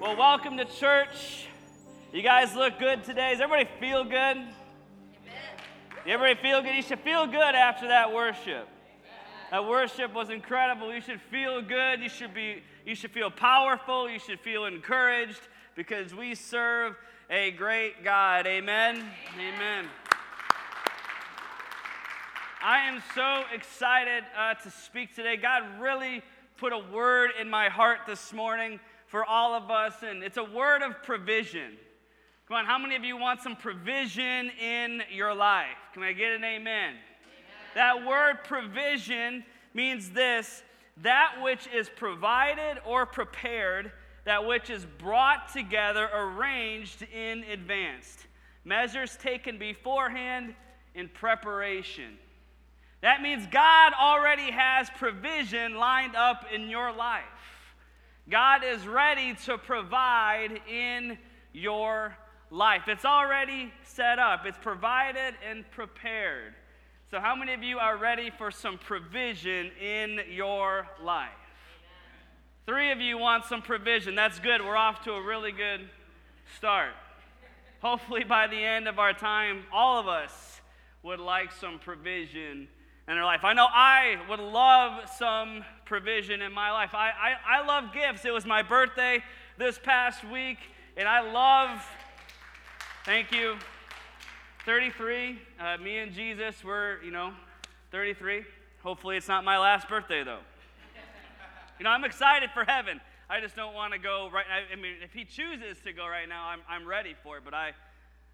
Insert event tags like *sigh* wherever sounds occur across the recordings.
Well, welcome to church. You guys look good today. Does everybody feel good? Amen. Everybody feel good? You should feel good after that worship. That worship was incredible. You should feel good. You should be you should feel powerful. You should feel encouraged because we serve a great God. Amen. Amen. Amen. I am so excited uh, to speak today. God really put a word in my heart this morning for all of us, and it's a word of provision. Come on, how many of you want some provision in your life? Can I get an amen? amen? That word provision means this that which is provided or prepared, that which is brought together, arranged in advance. Measures taken beforehand in preparation. That means God already has provision lined up in your life. God is ready to provide in your life. It's already set up, it's provided and prepared. So, how many of you are ready for some provision in your life? Three of you want some provision. That's good. We're off to a really good start. Hopefully, by the end of our time, all of us would like some provision in our life. I know I would love some provision in my life. I, I, I love gifts. It was my birthday this past week, and I love, thank you, 33. Uh, me and Jesus were, you know, 33. Hopefully, it's not my last birthday, though. you know, I'm excited for heaven. I just don't want to go right now. I mean, if he chooses to go right now, I'm, I'm ready for it. But I,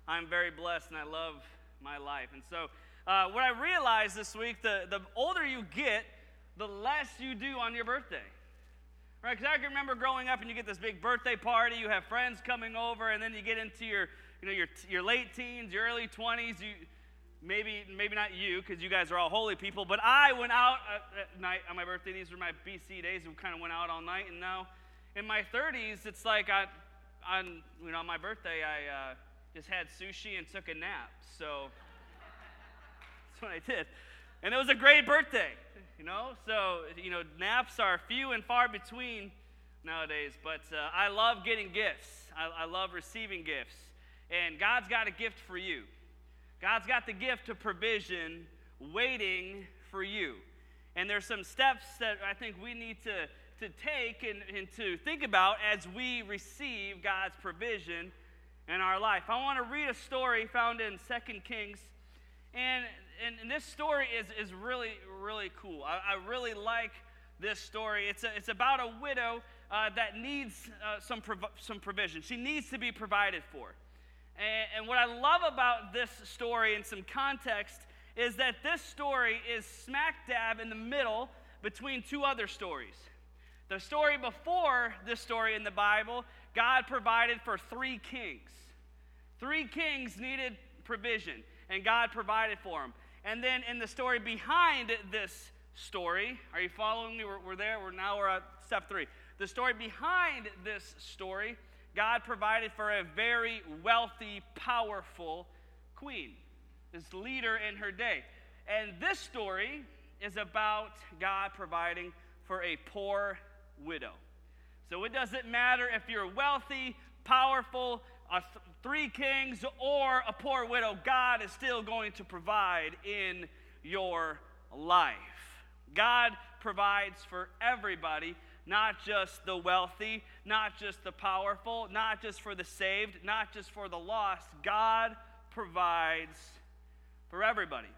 I'm very blessed and I love my life. And so, uh, what I realized this week, the, the older you get, the less you do on your birthday. Right? Because I can remember growing up and you get this big birthday party, you have friends coming over, and then you get into your, you know, your, your late teens, your early 20s. You, maybe, maybe not you, because you guys are all holy people, but I went out at, night on my birthday. These were my BC days. We kind of went out all night. And now in my 30s, it's like I, on, you know, on my birthday, I uh, just had sushi and took a nap. So that's what I did. And it was a great birthday, you know? So, you know, naps are few and far between nowadays. But uh, I love getting gifts, I, I love receiving gifts. And God's got a gift for you. God's got the gift of provision waiting for you. And there's some steps that I think we need to, to take and, and to think about as we receive God's provision in our life. I want to read a story found in Second Kings. And and, and, this story is, is really, really cool. I, I, really like this story. It's, a, it's about a widow uh, that needs uh, some, prov- some provision. She needs to be provided for. And, and what I love about this story in some context is that this story is smack dab in the middle between two other stories. The story before this story in the Bible, God provided for three kings. Three kings needed provision, and God provided for them. And then in the story behind this story, are you following me? We're, we're there. We're now we're at step three. The story behind this story, God provided for a very wealthy, powerful queen, this leader in her day. And this story is about God providing for a poor widow. So it doesn't matter if you're wealthy, powerful, th- three kings or a poor widow, God is still going to provide in your life. God provides for everybody, not just the wealthy, not just the powerful, not just for the saved, not just for the lost. God provides for everybody.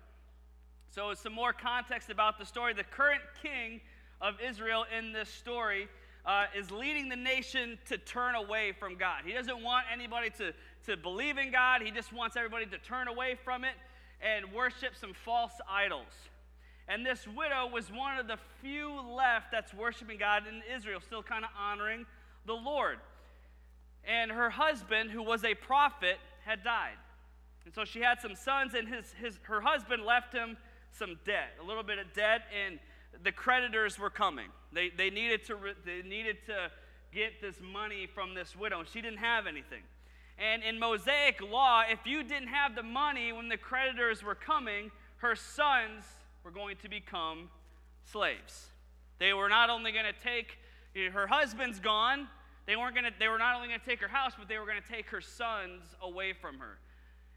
So, some more context about the story. The current king of Israel in this story uh, is leading the nation to turn away from God. He doesn't want anybody to, to believe in God, he just wants everybody to turn away from it and worship some false idols. And this widow was one of the few left that's worshiping God in Israel, still kind of honoring the Lord. And her husband, who was a prophet, had died. And so she had some sons, and his, his, her husband left him some debt, a little bit of debt, and the creditors were coming. They, they, needed to, they needed to get this money from this widow. She didn't have anything. And in Mosaic law, if you didn't have the money when the creditors were coming, her sons were going to become slaves. They were not only going to take her husband's gone, they weren't going to, they were not only going to take her house, but they were going to take her sons away from her.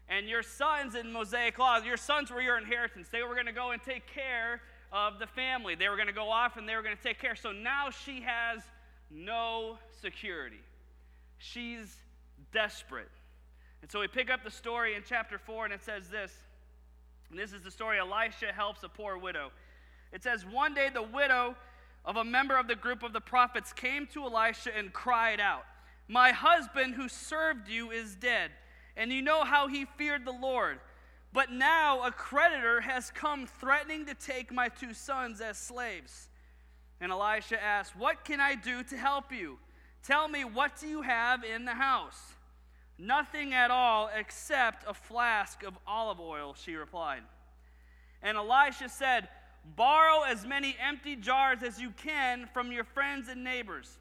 And your sons in Mosaic law, your sons were your inheritance. They were going to go and take care of the family. They were going to go off and they were going to take care. So now she has no security. She's desperate. And so we pick up the story in chapter 4, and it says this. And this is the story Elisha helps a poor widow. It says, One day the widow of a member of the group of the prophets came to Elisha and cried out, My husband who served you is dead, and you know how he feared the Lord. But now a creditor has come threatening to take my two sons as slaves. And Elisha asked, What can I do to help you? Tell me, what do you have in the house? Nothing at all except a flask of olive oil, she replied. And Elisha said, Borrow as many empty jars as you can from your friends and neighbors.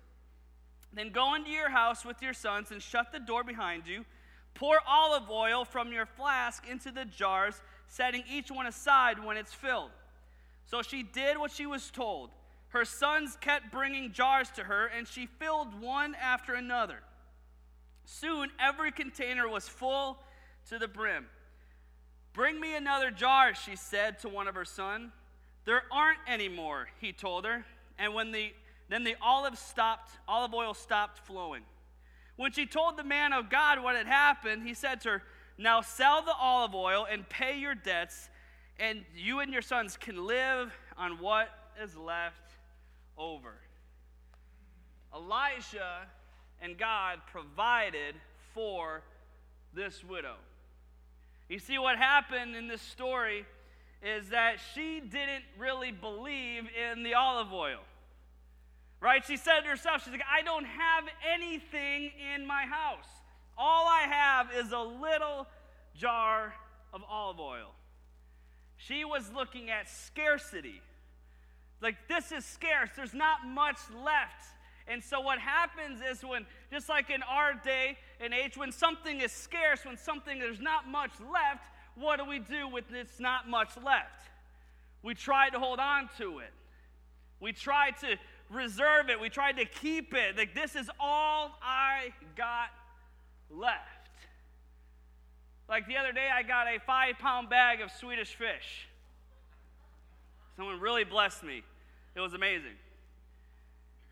Then go into your house with your sons and shut the door behind you. Pour olive oil from your flask into the jars, setting each one aside when it's filled. So she did what she was told. Her sons kept bringing jars to her, and she filled one after another. Soon every container was full to the brim. Bring me another jar, she said to one of her sons. There aren't any more, he told her. And when the then the olive stopped, olive oil stopped flowing. When she told the man of God what had happened, he said to her, Now sell the olive oil and pay your debts, and you and your sons can live on what is left over. Elijah and God provided for this widow. You see, what happened in this story is that she didn't really believe in the olive oil. Right? She said to herself, She's like, I don't have anything in my house. All I have is a little jar of olive oil. She was looking at scarcity. Like, this is scarce, there's not much left. And so, what happens is when, just like in our day and age, when something is scarce, when something there's not much left, what do we do with it's not much left? We try to hold on to it. We try to reserve it. We tried to keep it. Like, this is all I got left. Like the other day, I got a five pound bag of Swedish fish. Someone really blessed me. It was amazing.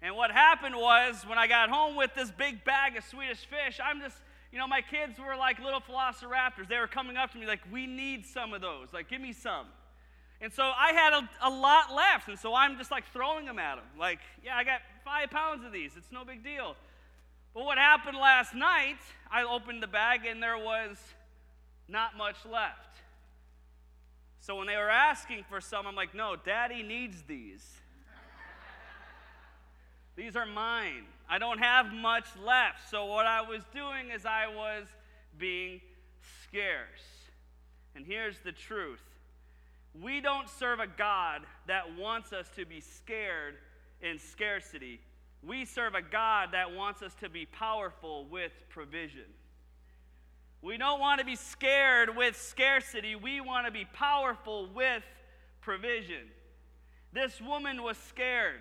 And what happened was, when I got home with this big bag of Swedish fish, I'm just you know, my kids were like little velociraptors. They were coming up to me like, we need some of those. Like, give me some. And so I had a, a lot left. And so I'm just like throwing them at him. Like, yeah, I got five pounds of these. It's no big deal. But what happened last night, I opened the bag and there was not much left. So when they were asking for some, I'm like, no, daddy needs these. these are mine. I don't have much left. So, what I was doing is I was being scarce. And here's the truth we don't serve a God that wants us to be scared in scarcity. We serve a God that wants us to be powerful with provision. We don't want to be scared with scarcity. We want to be powerful with provision. This woman was scared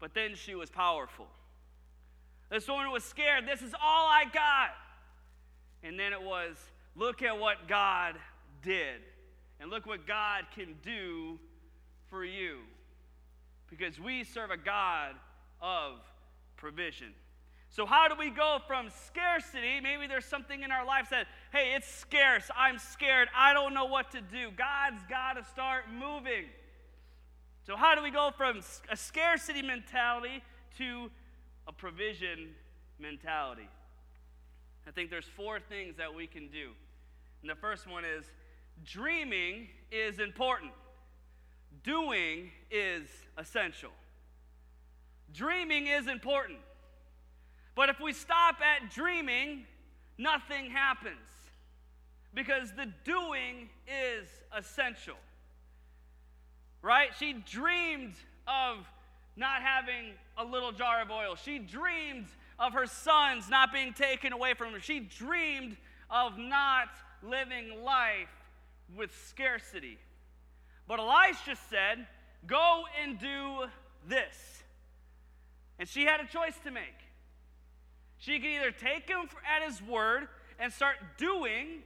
but then she was powerful. This woman was scared. This is all I got. And then it was, look at what God did. And look what God can do for you. Because we serve a God of provision. So, how do we go from scarcity? Maybe there's something in our life that, hey, it's scarce. I'm scared. I don't know what to do. God's got to start moving. So, how do we go from a scarcity mentality to a provision mentality? I think there's four things that we can do. And the first one is dreaming is important, doing is essential. Dreaming is important. But if we stop at dreaming, nothing happens because the doing is essential right? She dreamed of not having a little jar of oil. She dreamed of her sons not being taken away from her. She dreamed of not living life with scarcity. But Elisha said, Go and do this. And she had a choice to make. She could either take him at his word and start doing,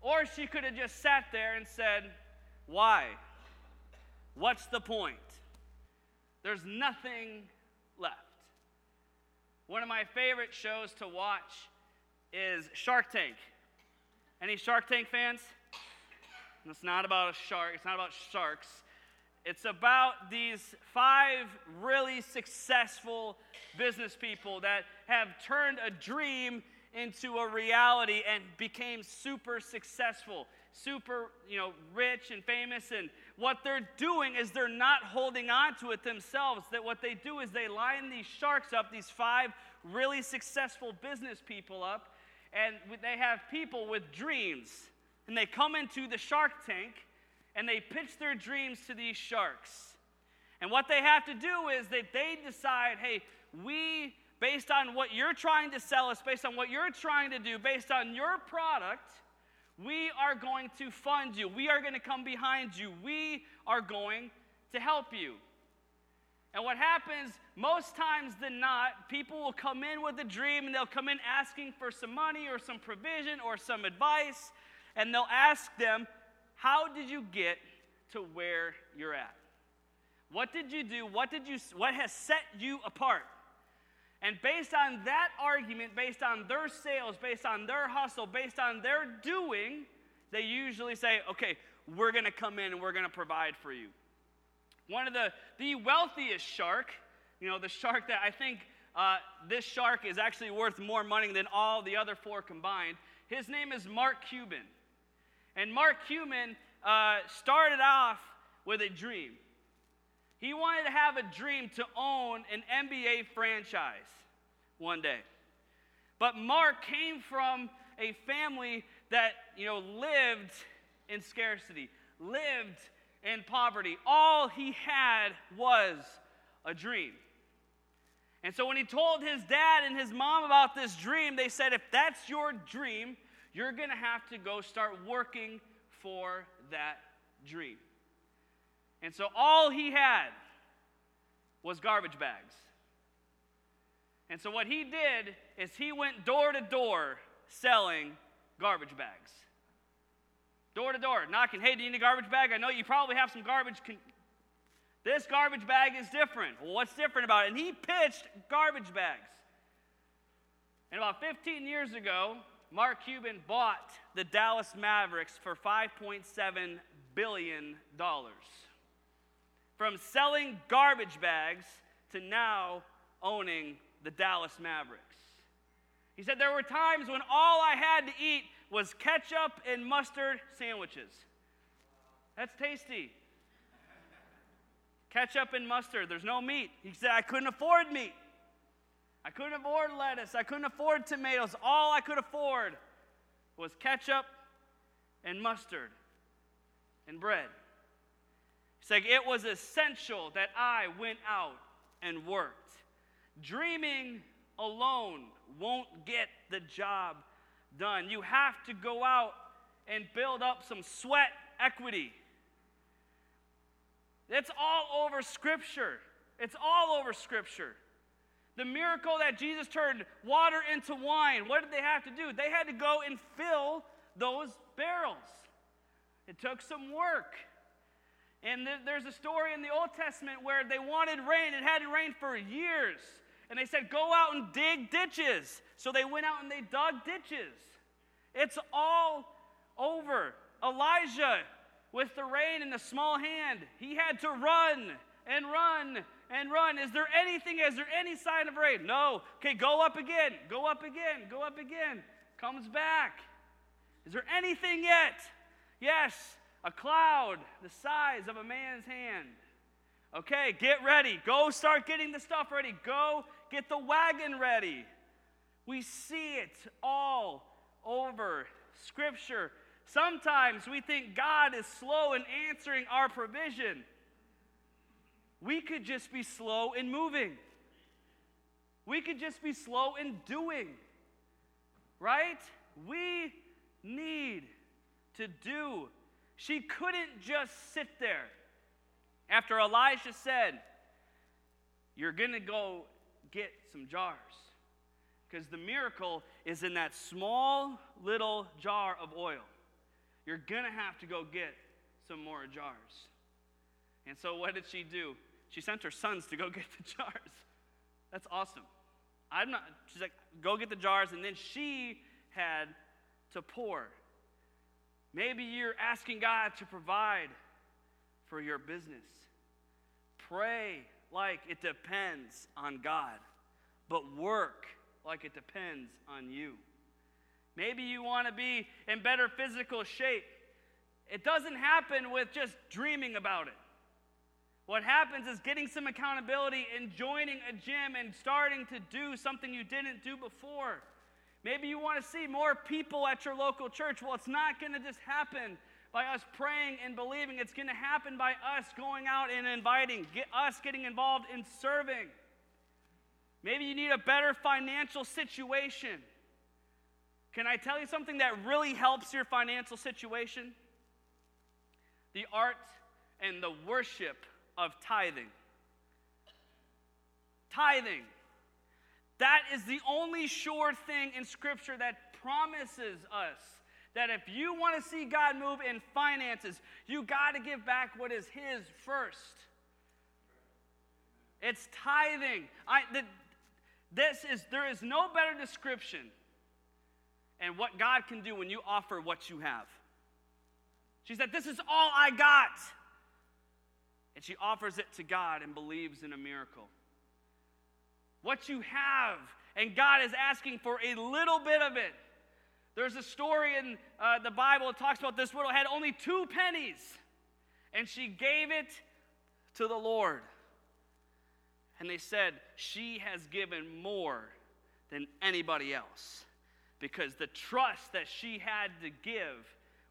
or she could have just sat there and said, Why? What's the point? There's nothing left. One of my favorite shows to watch is Shark Tank. Any Shark Tank fans? It's not about a shark, it's not about sharks. It's about these five really successful business people that have turned a dream into a reality and became super successful, super, you know, rich and famous and what they're doing is they're not holding on to it themselves. That what they do is they line these sharks up, these five really successful business people up, and they have people with dreams. And they come into the shark tank and they pitch their dreams to these sharks. And what they have to do is that they decide hey, we, based on what you're trying to sell us, based on what you're trying to do, based on your product, we are going to fund you. We are going to come behind you. We are going to help you. And what happens most times than not, people will come in with a dream and they'll come in asking for some money or some provision or some advice, and they'll ask them, How did you get to where you're at? What did you do? What did you what has set you apart? And based on that argument, based on their sales, based on their hustle, based on their doing, they usually say, okay, we're going to come in and we're going to provide for you. One of the, the wealthiest shark, you know, the shark that I think uh, this shark is actually worth more money than all the other four combined, his name is Mark Cuban. And Mark Cuban uh, started off with a dream. He wanted to have a dream to own an NBA franchise one day. But Mark came from a family that, you know, lived in scarcity, lived in poverty. All he had was a dream. And so when he told his dad and his mom about this dream, they said, if that's your dream, you're going to have to go start working for that dream. And so all he had was garbage bags. And so what he did is he went door to door selling garbage bags. Door to door, knocking, hey, do you need a garbage bag? I know you probably have some garbage. This garbage bag is different. Well, what's different about it? And he pitched garbage bags. And about 15 years ago, Mark Cuban bought the Dallas Mavericks for $5.7 billion from selling garbage bags to now owning the Dallas Mavericks. He said, There were times when all I had to eat was ketchup and mustard sandwiches. That's tasty. ketchup and mustard, there's no meat. He said, I couldn't afford meat. I couldn't afford lettuce. I couldn't afford tomatoes. All I could afford was ketchup and mustard and bread. It's like it was essential that I went out and worked. Dreaming alone won't get the job done. You have to go out and build up some sweat equity. It's all over Scripture. It's all over Scripture. The miracle that Jesus turned water into wine, what did they have to do? They had to go and fill those barrels. It took some work. And there's a story in the Old Testament where they wanted rain. It hadn't rained for years. And they said, Go out and dig ditches. So they went out and they dug ditches. It's all over. Elijah, with the rain in the small hand, he had to run and run and run. Is there anything? Is there any sign of rain? No. Okay, go up again. Go up again. Go up again. Comes back. Is there anything yet? Yes a cloud the size of a man's hand. Okay, get ready. Go start getting the stuff ready. Go get the wagon ready. We see it all over Scripture. Sometimes we think God is slow in answering our provision. We could just be slow in moving. We could just be slow in doing. Right? We need to do she couldn't just sit there. After Elijah said, You're going to go get some jars. Because the miracle is in that small little jar of oil. You're going to have to go get some more jars. And so, what did she do? She sent her sons to go *laughs* get the jars. That's awesome. I'm not, she's like, go get the jars, and then she had to pour. Maybe you're asking God to provide for your business. Pray like it depends on God, but work like it depends on you. Maybe you want to be in better physical shape. It doesn't happen with just dreaming about it. What happens is getting some accountability and joining a gym and starting to do something you didn't do before. Maybe you want to see more people at your local church. Well, it's not going to just happen by us praying and believing. It's going to happen by us going out and inviting, get us getting involved in serving. Maybe you need a better financial situation. Can I tell you something that really helps your financial situation? The art and the worship of tithing. Tithing. That is the only sure thing in Scripture that promises us that if you want to see God move in finances, you got to give back what is His first. It's tithing. I, the, this is there is no better description and what God can do when you offer what you have. She said, This is all I got. And she offers it to God and believes in a miracle. What you have, and God is asking for a little bit of it. There's a story in uh, the Bible that talks about this widow had only two pennies, and she gave it to the Lord. And they said, She has given more than anybody else because the trust that she had to give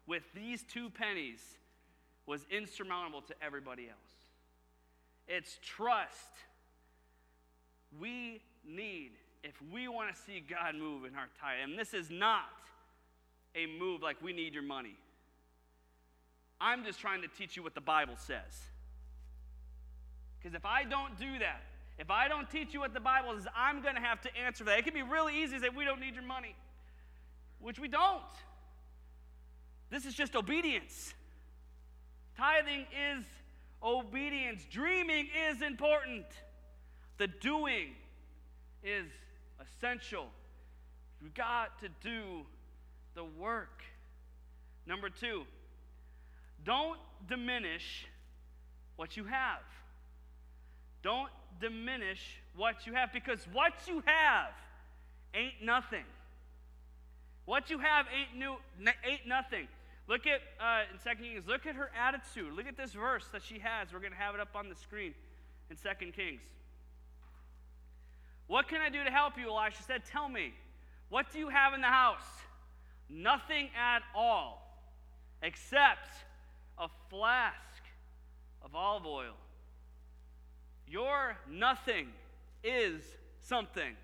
with these two pennies was insurmountable to everybody else. It's trust. We need, if we want to see God move in our tithe, and this is not a move like we need your money. I'm just trying to teach you what the Bible says. Because if I don't do that, if I don't teach you what the Bible says, I'm going to have to answer that. It can be really easy to say, we don't need your money, which we don't. This is just obedience. Tithing is obedience. Dreaming is important, the doing is essential. You've got to do the work. Number two, don't diminish what you have. Don't diminish what you have because what you have ain't nothing. What you have ain't new, ain't nothing. Look at, uh, in Second Kings, look at her attitude. Look at this verse that she has. We're going to have it up on the screen in Second Kings. What can I do to help you? Elisha said, Tell me, what do you have in the house? Nothing at all, except a flask of olive oil. Your nothing is something.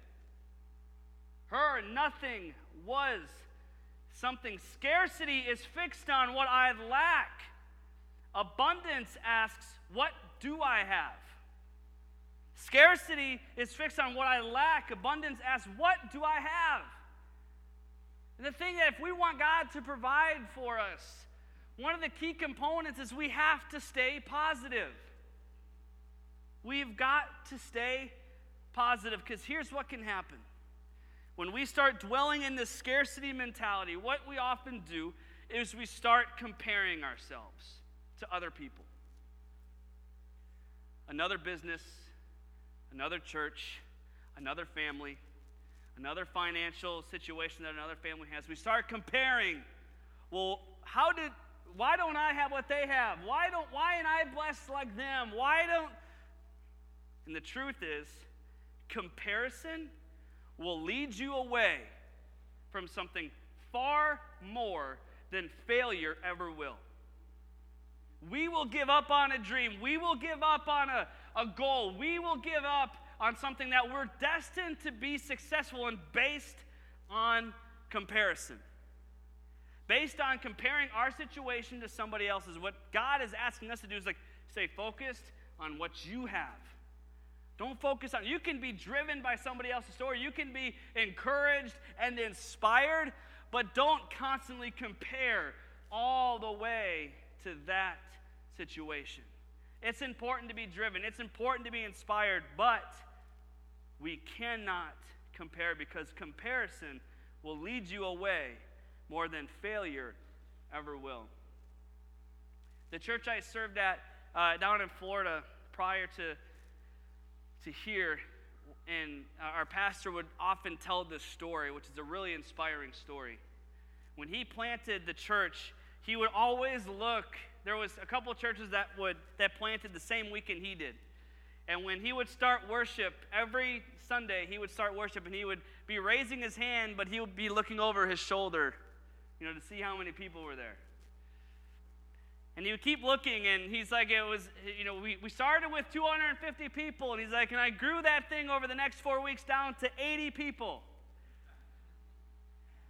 Her nothing was something. Scarcity is fixed on what I lack. Abundance asks, What do I have? Scarcity is fixed on what I lack. Abundance asks, What do I have? And the thing that if we want God to provide for us, one of the key components is we have to stay positive. We've got to stay positive because here's what can happen when we start dwelling in this scarcity mentality, what we often do is we start comparing ourselves to other people. Another business, another church, another family, another financial situation that another family has. We start comparing. Well, how did why don't I have what they have? Why don't why am I blessed like them? Why don't And the truth is, comparison will lead you away from something far more than failure ever will. We will give up on a dream. We will give up on a, a goal. We will give up on something that we're destined to be successful in based on comparison. Based on comparing our situation to somebody else's. What God is asking us to do is like stay focused on what you have Don't focus on. You can be driven by somebody else's story. You can be encouraged and inspired, but don't constantly compare all the way to that situation. It's important to be driven. It's important to be inspired, but we cannot compare because comparison will lead you away more than failure ever will. The church I served at uh, down in Florida prior to, to hear. and our pastor would often tell this story, which is a really inspiring story. When he planted the church, he would always look. There was a couple churches that would that planted the same weekend he did. And when he would start worship, every Sunday he would start worship and he would be raising his hand, but he would be looking over his shoulder, you know, to see how many people were there. And he would keep looking, and he's like, it was, you know, we, we started with 250 people, and he's like, and I grew that thing over the next four weeks down to 80 people.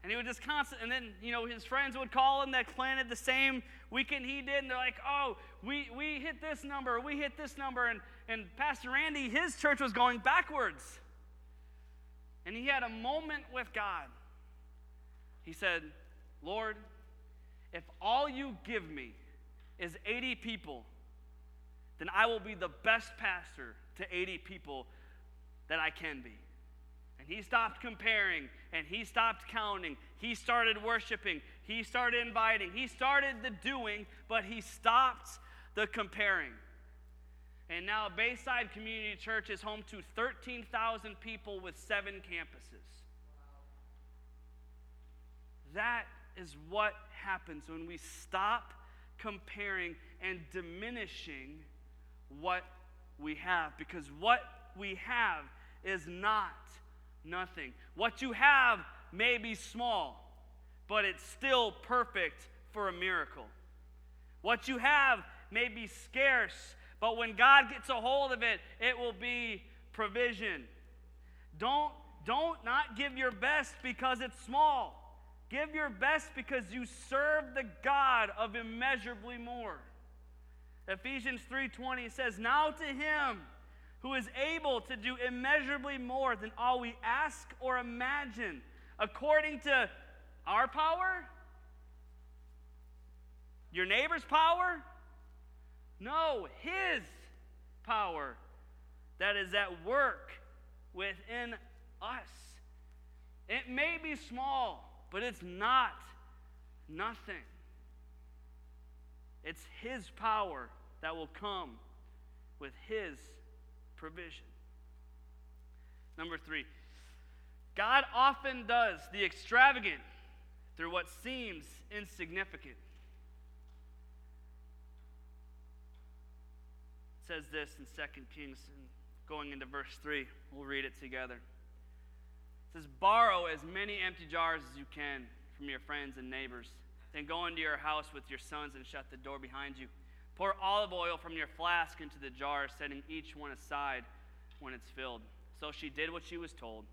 And he would just constant, and then, you know, his friends would call him that planted the same weekend he did, and they're like, oh, we, we hit this number, we hit this number. And, and Pastor Randy, his church was going backwards. And he had a moment with God. He said, Lord, if all you give me is 80 people, then I will be the best pastor to 80 people that I can be. And he stopped comparing and he stopped counting. He started worshiping. He started inviting. He started the doing, but he stopped the comparing. And now Bayside Community Church is home to 13,000 people with seven campuses. That is what happens when we stop comparing and diminishing what we have because what we have is not nothing. What you have may be small, but it's still perfect for a miracle. What you have may be scarce, but when God gets a hold of it, it will be provision. Don't don't not give your best because it's small. Give your best because you serve the God of immeasurably more. Ephesians 3:20 says, "Now to him who is able to do immeasurably more than all we ask or imagine, according to our power? Your neighbor's power? No, his power that is at work within us. It may be small, but it's not nothing. It's his power that will come with his provision. Number three, God often does the extravagant through what seems insignificant. It says this in 2 Kings, going into verse 3, we'll read it together. Says, Borrow as many empty jars as you can from your friends and neighbors. Then go into your house with your sons and shut the door behind you. Pour olive oil from your flask into the jar, setting each one aside when it's filled. So she did what she was told.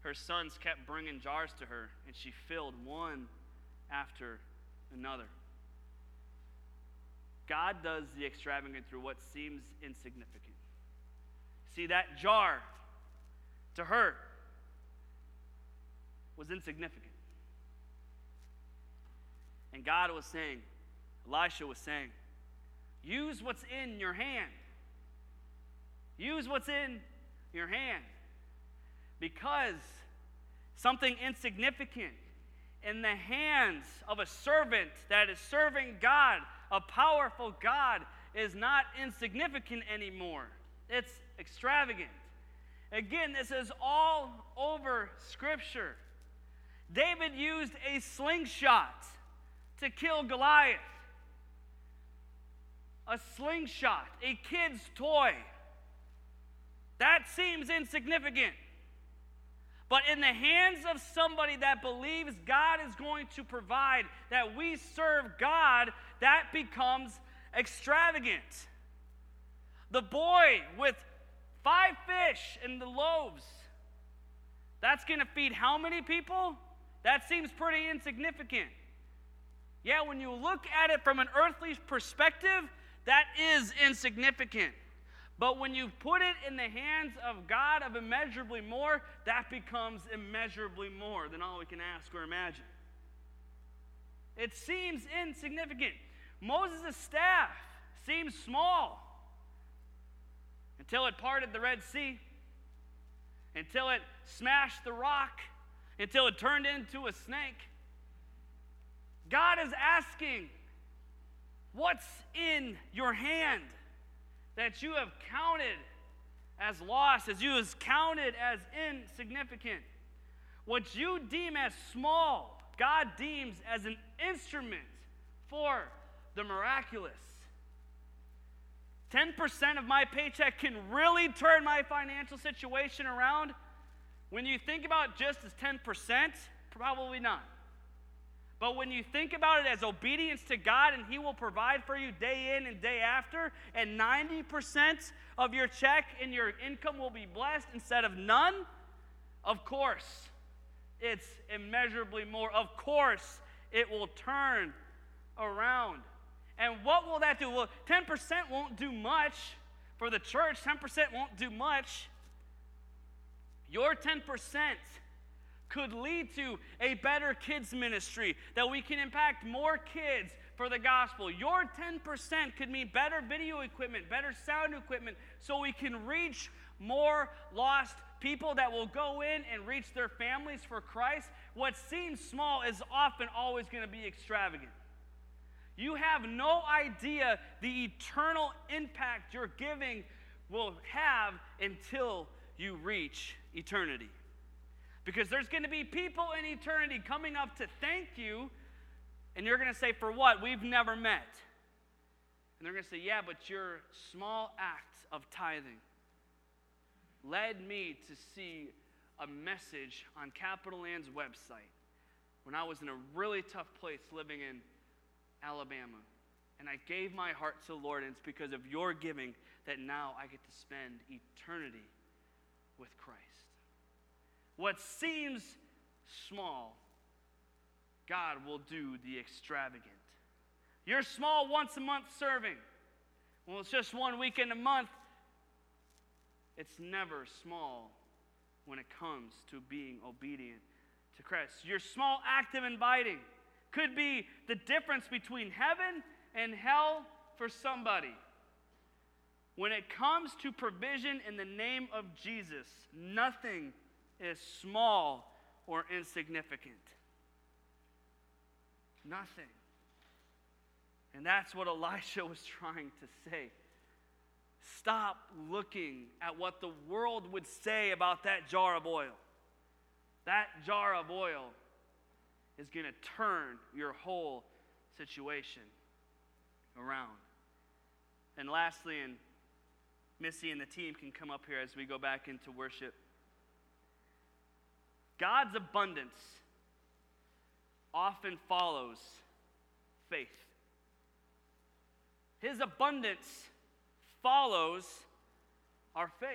Her sons kept bringing jars to her, and she filled one after another. God does the extravagant through what seems insignificant. See, that jar to her was insignificant. And God was saying, Elisha was saying, Use what's in your hand. Use what's in your hand. Because something insignificant in the hands of a servant that is serving God, a powerful God, is not insignificant anymore. It's extravagant. Again, this is all over Scripture. David used a slingshot to kill Goliath a slingshot, a kid's toy. That seems insignificant. But in the hands of somebody that believes God is going to provide, that we serve God, that becomes extravagant. The boy with five fish and the loaves, that's going to feed how many people? That seems pretty insignificant. Yeah, when you look at it from an earthly perspective, that is insignificant. But when you put it in the hands of God of immeasurably more, that becomes immeasurably more than all we can ask or imagine. It seems insignificant. Moses' staff seems small until it parted the Red Sea, until it smashed the rock, until it turned into a snake. God is asking, What's in your hand that you have counted as lost, as you have counted as insignificant? What you deem as small, God deems as an instrument for the miraculous. 10% of my paycheck can really turn my financial situation around. When you think about just as 10%, probably not. But when you think about it as obedience to God and He will provide for you day in and day after, and 90% of your check and your income will be blessed instead of none, of course, it's immeasurably more. Of course, it will turn around. And what will that do? Well, 10% won't do much for the church, 10% won't do much. Your 10% could lead to a better kids ministry, that we can impact more kids for the gospel. Your 10% could mean better video equipment, better sound equipment, so we can reach more lost people that will go in and reach their families for Christ. What seems small is often always going to be extravagant. You have no idea the eternal impact your giving will have until you reach eternity. Because there's going to be people in eternity coming up to thank you, and you're going to say, For what? We've never met. And they're going to say, Yeah, but your small act of tithing led me to see a message on Capital Land's website when I was in a really tough place living in Alabama. And I gave my heart to the Lord, and it's because of your giving that now I get to spend eternity with Christ. What seems small, God will do the extravagant. You're small once a month serving. Well, it's just one weekend a month. It's never small when it comes to being obedient to Christ. Your small act of inviting could be the difference between heaven and hell for somebody. When it comes to provision in the name of Jesus, nothing is small or insignificant. Nothing. And that's what Elisha *laughs* was trying to say. Stop looking at what the world would say about that jar of oil. That jar of oil is going to turn your whole situation around. And lastly, and Missy and the team can come up here as we go back into worship. God's abundance often follows faith. His abundance follows our faith.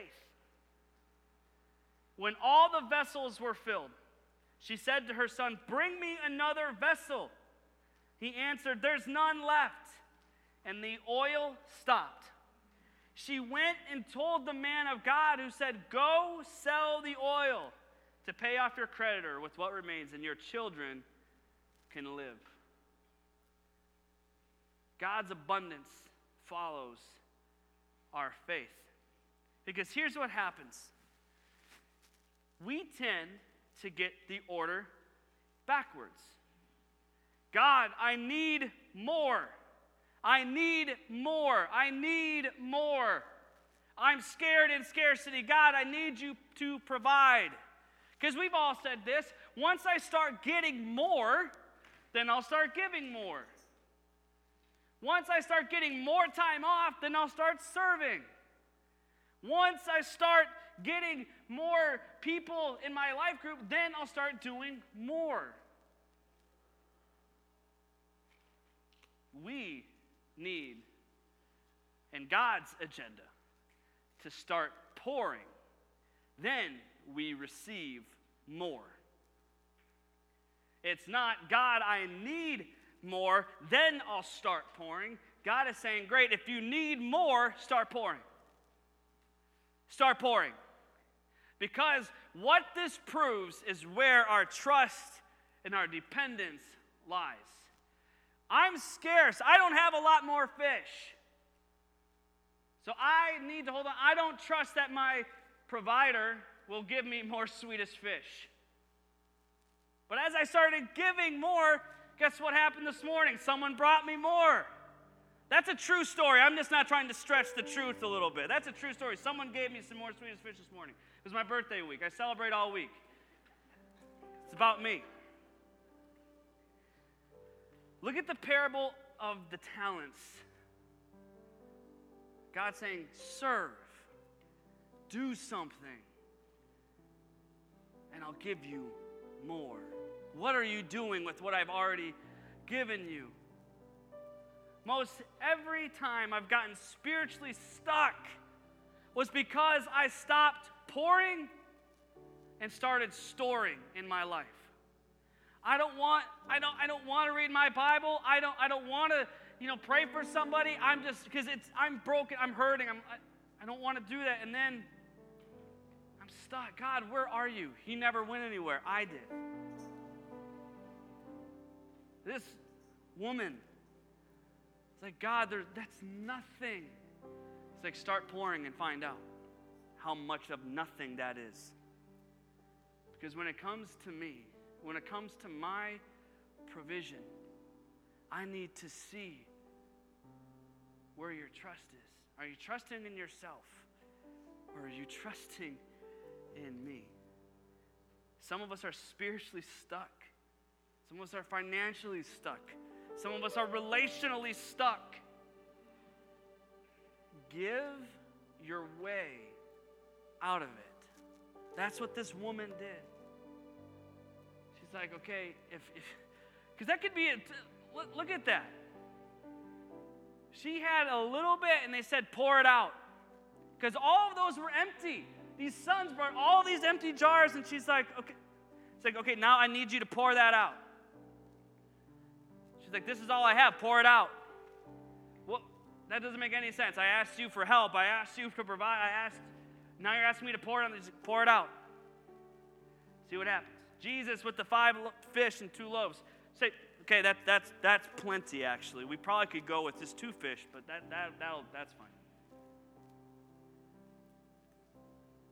When all the vessels were filled, she said to her son, Bring me another vessel. He answered, There's none left. And the oil stopped. She went and told the man of God who said, Go sell the oil to pay off your creditor with what remains, and your children can live. God's abundance follows our faith. Because here's what happens we tend to get the order backwards. God, I need more. I need more. I need more. I'm scared in scarcity. God, I need you to provide. Because we've all said this once I start getting more, then I'll start giving more. Once I start getting more time off, then I'll start serving. Once I start getting more people in my life group, then I'll start doing more. We need, in God's agenda, to start pouring. Then we receive more. It's not, God, I need more, then I'll start pouring. God is saying, Great, if you need more, start pouring. Start pouring. Because what this proves is where our trust and our dependence lies. I'm scarce. I don't have a lot more fish. So I need to hold on. I don't trust that my provider will give me more Swedish Fish. But as I started giving more, guess what happened this morning? Someone brought me more. That's a true story. I'm just not trying to stretch the truth a little bit. That's a true story. Someone gave me some more Swedish Fish this morning. It was my birthday week. I celebrate all week. It's about me. Look at the parable of the talents. God saying, serve, do something, and I'll give you more. What are you doing with what I've already given you? Most every time I've gotten spiritually stuck was because I stopped pouring and started storing in my life. I don't want I don't I don't want to read my Bible. I don't I don't want to, you know, pray for somebody. I'm just because it's I'm broken, I'm hurting. I'm I, I don't want to do that and then stuck. God, where are you? He never went anywhere. I did. This woman it's like, God, there, that's nothing. It's like, start pouring and find out how much of nothing that is. Because when it comes to me, when it comes to my provision, I need to see where your trust is. Are you trusting in yourself or are you trusting in me? Some of us are spiritually stuck, some of us are financially stuck, some of us are relationally stuck. Give your way out of it. That's what this woman did She's like, okay, if, because that could be it. Look, look at that. She had a little bit and they said, pour it out. Because all of those were empty. These sons brought all these empty jars, and she's like, okay. It's like, okay, now I need you to pour that out. She's like, this is all I have, pour it out. Well, that doesn't make any sense. I asked you for help, I asked you to provide, I asked, now you're asking me to pour it on, pour it out. See what happens. Jesus with the five fish and two loaves. Say, okay, that, that's, that's plenty, actually. We probably could go with just two fish, but that, that, that'll, that's fine.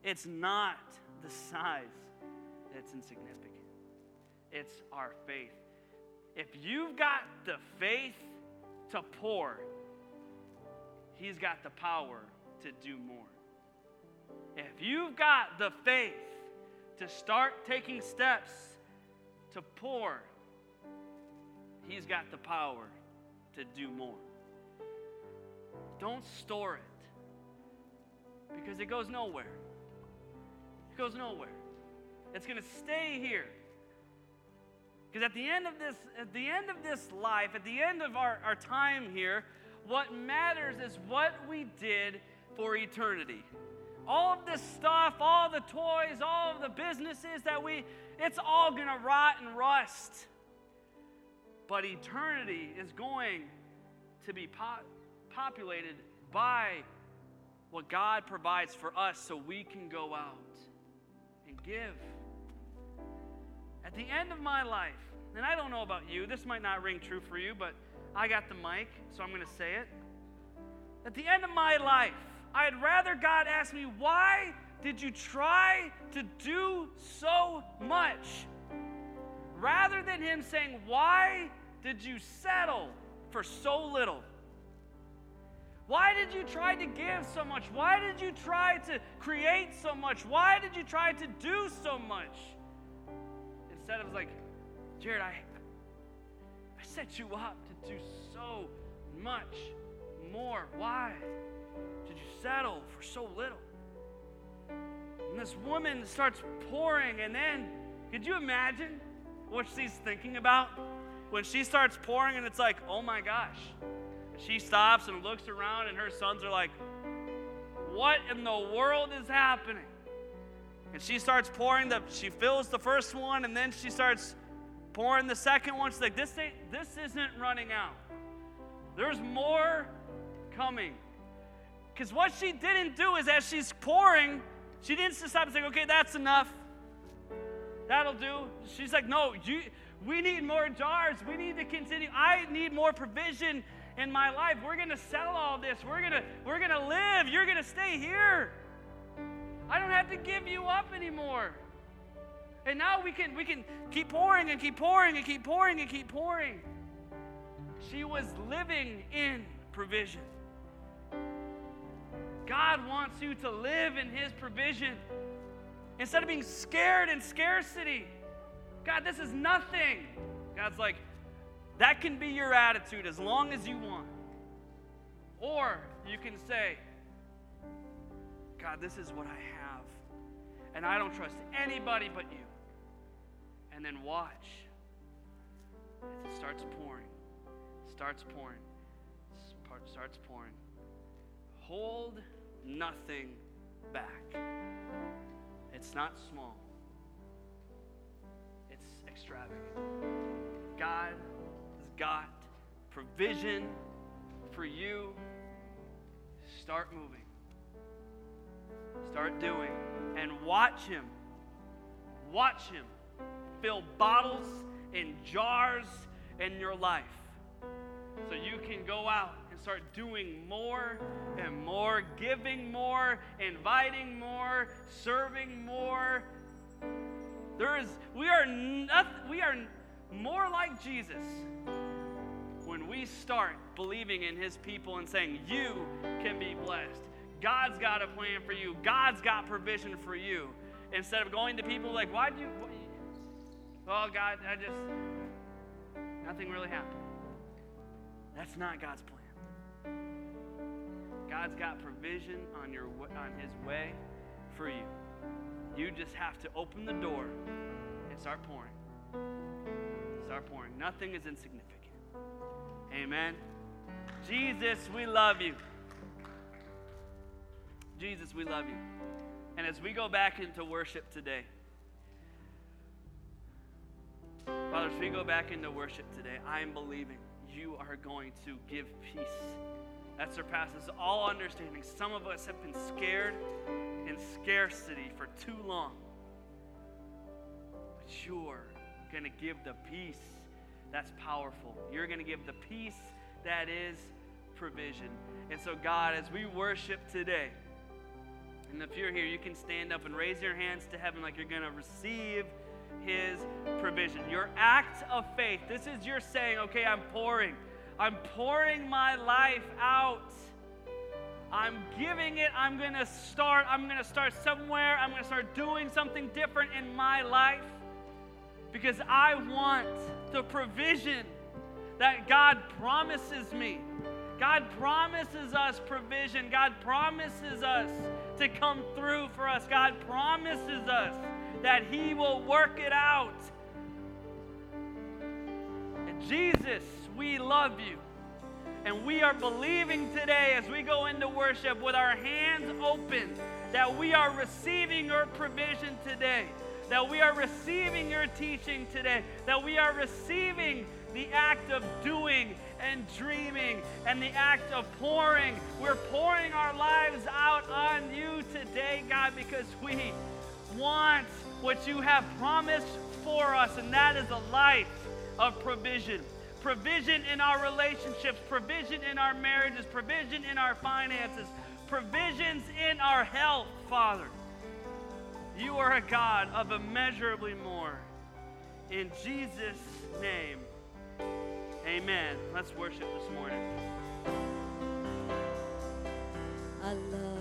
It's not the size that's insignificant, it's our faith. If you've got the faith to pour, He's got the power to do more. If you've got the faith to start taking steps to pour, He's got the power to do more. Don't store it because it goes nowhere. Goes nowhere. It's going to stay here. Because at the end of this, at the end of this life, at the end of our, our time here, what matters is what we did for eternity all of this stuff, all the toys, all of the businesses that we, it's all going to rot and rust. But eternity is going to be po- populated by what God provides for us so we can go out give. At the end of my life, and I don't know about you, this might not ring true for you, but I got the mic, so I'm going to say it. At the end of my life, I'd rather God ask me, Why did you try to do so much? Rather than Him saying, Why did you settle for so little? Why did you try to give so much? Why did you try to create so much? Why did you try to do so much? Instead of like, Jared, I, I set you up to do so much more. Why? did you settle for so little? And this woman starts pouring, and then, could you imagine what she's thinking about? When she starts pouring, and it's like, oh my gosh. She stops and looks around, and her sons are like, what in the world is happening? And she starts pouring the, she fills the first one, and then she starts pouring the second one. She's like, this, ain't, this isn't running out. There's more coming. Because what she didn't do is as she's pouring, she didn't stop and say, okay, that's enough. That'll do. She's like, no, you, we need more jars. We need to continue. I need more provision in my life. We're going to sell all this. We're going to we're going to live. You're going to stay here. I don't have to give you up anymore. And now we can we can keep pouring and keep pouring and keep pouring and keep pouring. She was living in provision. God wants you to live in his provision instead of being scared in scarcity. God, this is nothing. God's like, that can be your attitude as long as you want. Or you can say, God, this is what I have, and I don't trust anybody but you. And then watch. It starts pouring, starts pouring, starts pouring. Hold nothing back. It's not small it's extravagant. God got provision for you. Start moving. Start doing. And watch Him. Watch Him fill bottles and jars in your life so you can go out and start doing more and more, giving more, inviting more, serving more there is, we are nothing, we are more like Jesus when we start believing in his people and saying, You can be blessed. God's got a plan for you. God's got provision for you. Instead of going to people like, Why'd you? Oh, God, I just, nothing really happened. That's not God's plan. God's got provision on, your, on his way for you. You just have to open the door and start pouring. Start pouring. Nothing is insignificant. Amen. Jesus, we love you. Jesus, we love you. And as we go back into worship today, Father, as we go back into worship today, I am believing you are going to give peace that surpasses all understanding. Some of us have been scared in scarcity for too long. But you're going to give the peace that's powerful. You're going to give the peace that is provision. And so, God, as we worship today, and if you're here, you can stand up and raise your hands to heaven like you're going to receive His provision. Your act of faith. This is your saying, okay, I'm pouring. I'm pouring my life out I'm giving it. I'm going to start. I'm going to start somewhere. I'm going to start doing something different in my life because I want the provision that God promises me. God promises us provision. God promises us to come through for us. God promises us that He will work it out. And Jesus, we love you. And we are believing today as we go into worship with our hands open that we are receiving your provision today, that we are receiving your teaching today, that we are receiving the act of doing and dreaming and the act of pouring. We're pouring our lives out on you today, God, because we want what you have promised for us, and that is a life of provision provision in our relationships, provision in our marriages, provision in our finances, provisions in our health, Father. You are a God of immeasurably more. In Jesus' name, amen. Let's worship this morning. I love